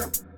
Yeah.